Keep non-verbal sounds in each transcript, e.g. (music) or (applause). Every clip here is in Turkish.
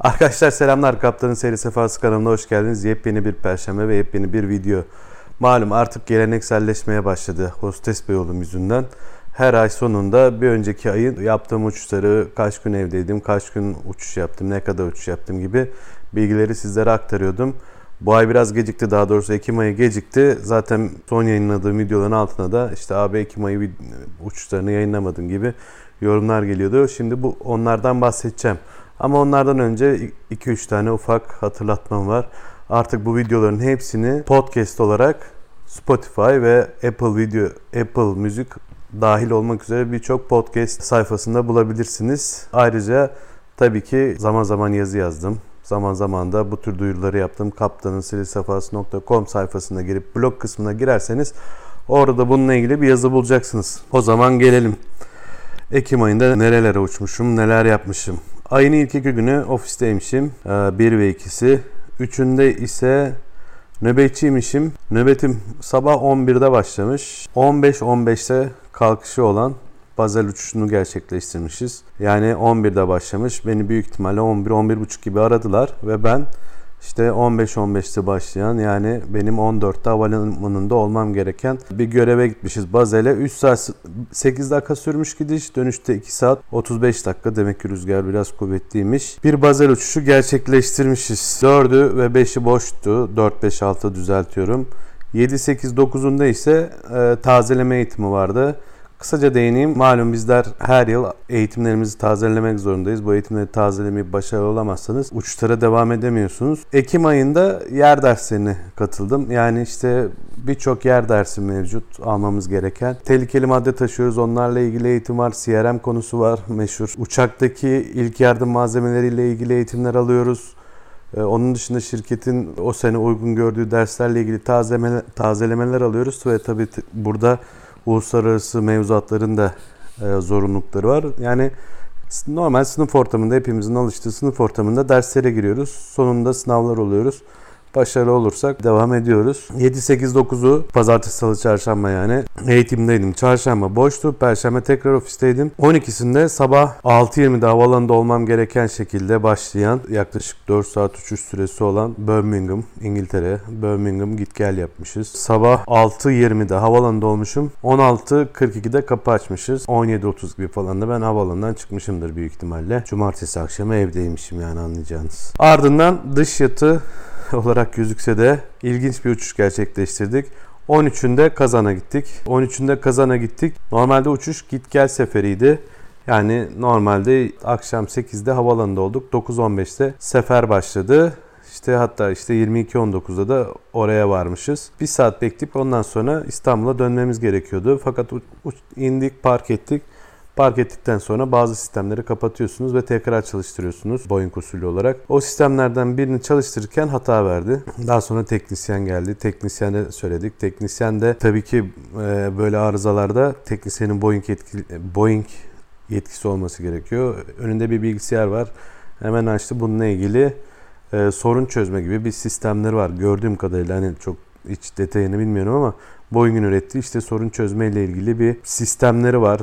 Arkadaşlar selamlar Kaptanın Seyri Sefası kanalına hoş geldiniz. Yepyeni bir perşembe ve yepyeni bir video. Malum artık gelenekselleşmeye başladı hostes beyolum yüzünden. Her ay sonunda bir önceki ayın yaptığım uçuşları, kaç gün evdeydim, kaç gün uçuş yaptım, ne kadar uçuş yaptım gibi bilgileri sizlere aktarıyordum. Bu ay biraz gecikti daha doğrusu Ekim ayı gecikti. Zaten son yayınladığım videoların altına da işte abi Ekim ayı uçuşlarını yayınlamadım gibi yorumlar geliyordu. Şimdi bu onlardan bahsedeceğim. Ama onlardan önce 2-3 tane ufak hatırlatmam var. Artık bu videoların hepsini podcast olarak Spotify ve Apple Video, Apple Müzik dahil olmak üzere birçok podcast sayfasında bulabilirsiniz. Ayrıca tabii ki zaman zaman yazı yazdım. Zaman zaman da bu tür duyuruları yaptım. Kaptanınsilisafası.com sayfasına girip blog kısmına girerseniz orada bununla ilgili bir yazı bulacaksınız. O zaman gelelim. Ekim ayında nerelere uçmuşum, neler yapmışım. Ayın ilk iki günü ofisteymişim. 1 ee, ve 2'si. Üçünde ise nöbetçiymişim. Nöbetim sabah 11'de başlamış. 15-15'te kalkışı olan Bazel uçuşunu gerçekleştirmişiz. Yani 11'de başlamış. Beni büyük ihtimalle 11-11.30 gibi aradılar ve ben işte 15-15'te başlayan yani benim 14'te havalimanında olmam gereken bir göreve gitmişiz Bazel'e. 3 saat 8 dakika sürmüş gidiş. Dönüşte 2 saat 35 dakika. Demek ki rüzgar biraz kuvvetliymiş. Bir Bazel uçuşu gerçekleştirmişiz. 4'ü ve 5'i boştu. 4-5-6 düzeltiyorum. 7-8-9'unda ise e, tazeleme eğitimi vardı. Kısaca değineyim. Malum bizler her yıl eğitimlerimizi tazelemek zorundayız. Bu eğitimleri tazelemeyip başarılı olamazsanız uçuşlara devam edemiyorsunuz. Ekim ayında yer derslerine katıldım. Yani işte birçok yer dersi mevcut almamız gereken. Tehlikeli madde taşıyoruz. Onlarla ilgili eğitim var. CRM konusu var meşhur. Uçaktaki ilk yardım malzemeleriyle ilgili eğitimler alıyoruz. Ee, onun dışında şirketin o sene uygun gördüğü derslerle ilgili tazelemeler, tazelemeler alıyoruz ve tabii burada uluslararası mevzuatların da e, zorunlulukları var. Yani normal sınıf ortamında hepimizin alıştığı sınıf ortamında derslere giriyoruz. Sonunda sınavlar oluyoruz başarılı olursak devam ediyoruz. 7, 8, 9'u pazartesi, salı, çarşamba yani eğitimdeydim. Çarşamba boştu. Perşembe tekrar ofisteydim. 12'sinde sabah 6.20'de havalanında olmam gereken şekilde başlayan yaklaşık 4 saat uçuş süresi olan Birmingham, İngiltere. Birmingham git gel yapmışız. Sabah 6.20'de havalanında olmuşum. 16.42'de kapı açmışız. 17.30 gibi falan da ben havalanından çıkmışımdır büyük ihtimalle. Cumartesi akşamı evdeymişim yani anlayacağınız. Ardından dış yatı (laughs) olarak gözükse de ilginç bir uçuş gerçekleştirdik. 13'ünde Kazan'a gittik. 13'ünde Kazan'a gittik. Normalde uçuş git gel seferiydi. Yani normalde akşam 8'de havalanında olduk. 9.15'te sefer başladı. İşte hatta işte 22.19'da da oraya varmışız. Bir saat bekleyip ondan sonra İstanbul'a dönmemiz gerekiyordu. Fakat indik, park ettik. Park ettikten sonra bazı sistemleri kapatıyorsunuz ve tekrar çalıştırıyorsunuz Boeing usulü olarak. O sistemlerden birini çalıştırırken hata verdi. (clears throat) Daha sonra teknisyen geldi. Teknisyene söyledik. Teknisyen de tabii ki e, böyle arızalarda teknisyenin Boeing, yetkili, Boeing yetkisi olması gerekiyor. Önünde bir bilgisayar var. Hemen açtı bununla ilgili e, sorun çözme gibi bir sistemleri var. Gördüğüm kadarıyla hani çok hiç detayını bilmiyorum ama Boeing'in ürettiği işte sorun çözme ile ilgili bir sistemleri var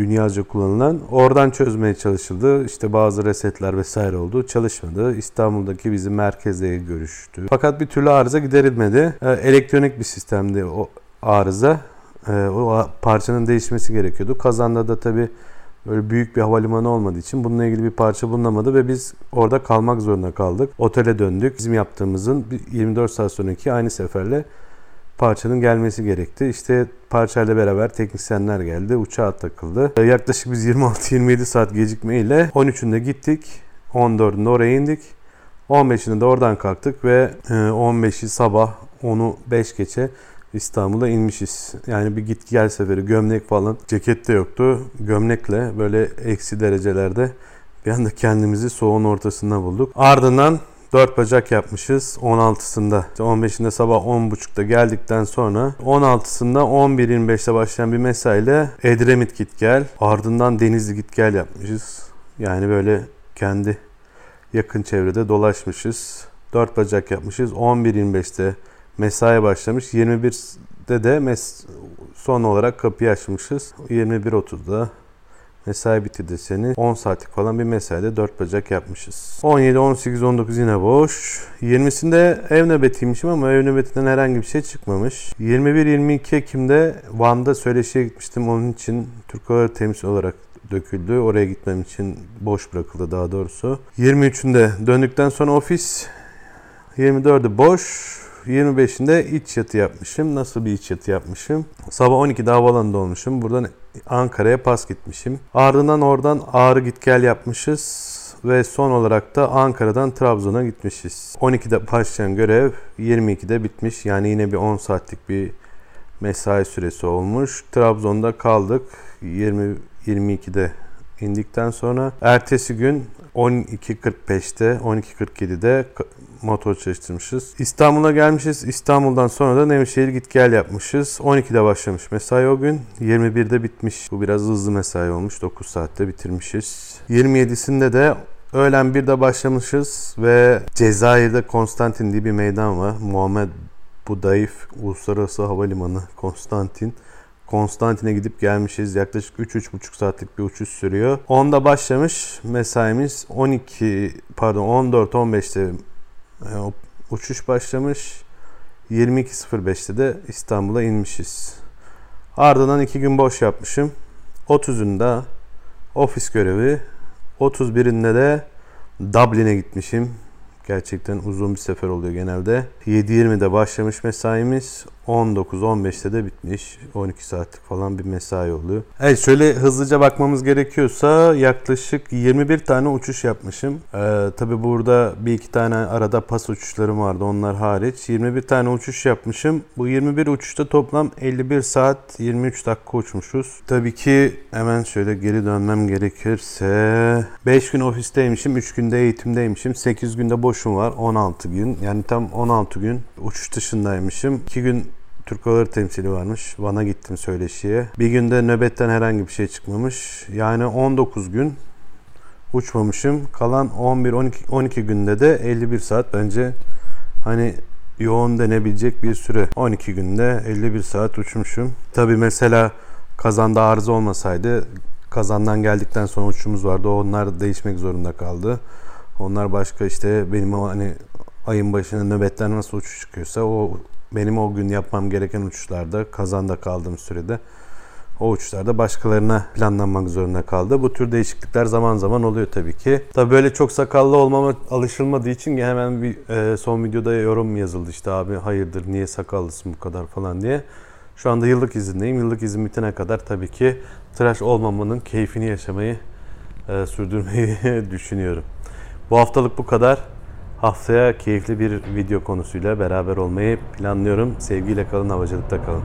dünyaca kullanılan. Oradan çözmeye çalışıldı. İşte bazı resetler vesaire oldu. Çalışmadı. İstanbul'daki bizim merkezle görüştü. Fakat bir türlü arıza giderilmedi. Ee, elektronik bir sistemdi o arıza. Ee, o parçanın değişmesi gerekiyordu. Kazanda da tabii böyle büyük bir havalimanı olmadığı için bununla ilgili bir parça bulunamadı ve biz orada kalmak zorunda kaldık. Otele döndük. Bizim yaptığımızın 24 saat sonraki aynı seferle parçanın gelmesi gerekti. İşte parçayla beraber teknisyenler geldi. Uçağa takıldı. Ee, yaklaşık biz 26-27 saat gecikmeyle 13'ünde gittik. 14'ünde oraya indik. 15'inde de oradan kalktık ve 15'i e, sabah 10'u 5 geçe İstanbul'a inmişiz. Yani bir git gel seferi gömlek falan ceket de yoktu. Gömlekle böyle eksi derecelerde bir anda kendimizi soğuğun ortasında bulduk. Ardından 4 bacak yapmışız 16'sında. 15'inde sabah 10.30'da geldikten sonra 16'sında 11.25'te başlayan bir mesaiyle Edremit git gel. Ardından Denizli git gel yapmışız. Yani böyle kendi yakın çevrede dolaşmışız. 4 bacak yapmışız. 11.25'te mesai başlamış. 21'de de mes son olarak kapıyı açmışız. 21.30'da Mesai bitirdi seni. 10 saatlik falan bir mesaide 4 bacak yapmışız. 17, 18, 19 yine boş. 20'sinde ev nöbetiymişim ama ev nöbetinden herhangi bir şey çıkmamış. 21-22 Ekim'de Van'da söyleşiye gitmiştim. Onun için Türk Hava temsil olarak döküldü. Oraya gitmem için boş bırakıldı daha doğrusu. 23'ünde döndükten sonra ofis. 24'ü boş. 25'inde iç yatı yapmışım. Nasıl bir iç yatı yapmışım? Sabah 12'de havaalanında olmuşum. Buradan Ankara'ya pas gitmişim. Ardından oradan Ağrı git gel yapmışız. Ve son olarak da Ankara'dan Trabzon'a gitmişiz. 12'de başlayan görev 22'de bitmiş. Yani yine bir 10 saatlik bir mesai süresi olmuş. Trabzon'da kaldık. 20 22'de indikten sonra ertesi gün 12.45'te 12.47'de motor çalıştırmışız. İstanbul'a gelmişiz. İstanbul'dan sonra da Nevşehir git gel yapmışız. 12'de başlamış mesai o gün. 21'de bitmiş. Bu biraz hızlı mesai olmuş. 9 saatte bitirmişiz. 27'sinde de öğlen 1'de başlamışız ve Cezayir'de Konstantin diye bir meydan var. Muhammed Budayif Uluslararası Havalimanı Konstantin. Konstantin'e gidip gelmişiz. Yaklaşık 3-3,5 saatlik bir uçuş sürüyor. 10'da başlamış mesaimiz 12 pardon 14-15'te e, uçuş başlamış. 22.05'te de İstanbul'a inmişiz. Ardından 2 gün boş yapmışım. 30'unda ofis görevi. 31'inde de Dublin'e gitmişim. Gerçekten uzun bir sefer oluyor genelde. 7.20'de başlamış mesaimiz. 19-15'te de bitmiş. 12 saatlik falan bir mesai oluyor. Evet şöyle hızlıca bakmamız gerekiyorsa yaklaşık 21 tane uçuş yapmışım. Ee, Tabi burada bir iki tane arada pas uçuşlarım vardı onlar hariç. 21 tane uçuş yapmışım. Bu 21 uçuşta toplam 51 saat 23 dakika uçmuşuz. Tabii ki hemen şöyle geri dönmem gerekirse 5 gün ofisteymişim, 3 günde eğitimdeymişim, 8 günde boşum var, 16 gün. Yani tam 16 gün uçuş dışındaymışım. 2 gün Türk Hava temsili varmış. Van'a gittim söyleşiye. Bir günde nöbetten herhangi bir şey çıkmamış. Yani 19 gün uçmamışım. Kalan 11 12 12 günde de 51 saat bence hani yoğun denebilecek bir süre. 12 günde 51 saat uçmuşum. Tabi mesela kazanda arıza olmasaydı kazandan geldikten sonra uçuşumuz vardı. Onlar değişmek zorunda kaldı. Onlar başka işte benim hani ayın başına nöbetten nasıl uçuş çıkıyorsa o benim o gün yapmam gereken uçuşlarda kazanda kaldığım sürede o uçuşlarda başkalarına planlanmak zorunda kaldı. Bu tür değişiklikler zaman zaman oluyor tabii ki. Tabii böyle çok sakallı olmama alışılmadığı için hemen bir e, son videoda yorum yazıldı işte abi hayırdır niye sakallısın bu kadar falan diye. Şu anda yıllık izindeyim. Yıllık izin bitene kadar tabii ki tıraş olmamanın keyfini yaşamayı e, sürdürmeyi (laughs) düşünüyorum. Bu haftalık bu kadar. Haftaya keyifli bir video konusuyla beraber olmayı planlıyorum. Sevgiyle kalın, havacılıkta kalın.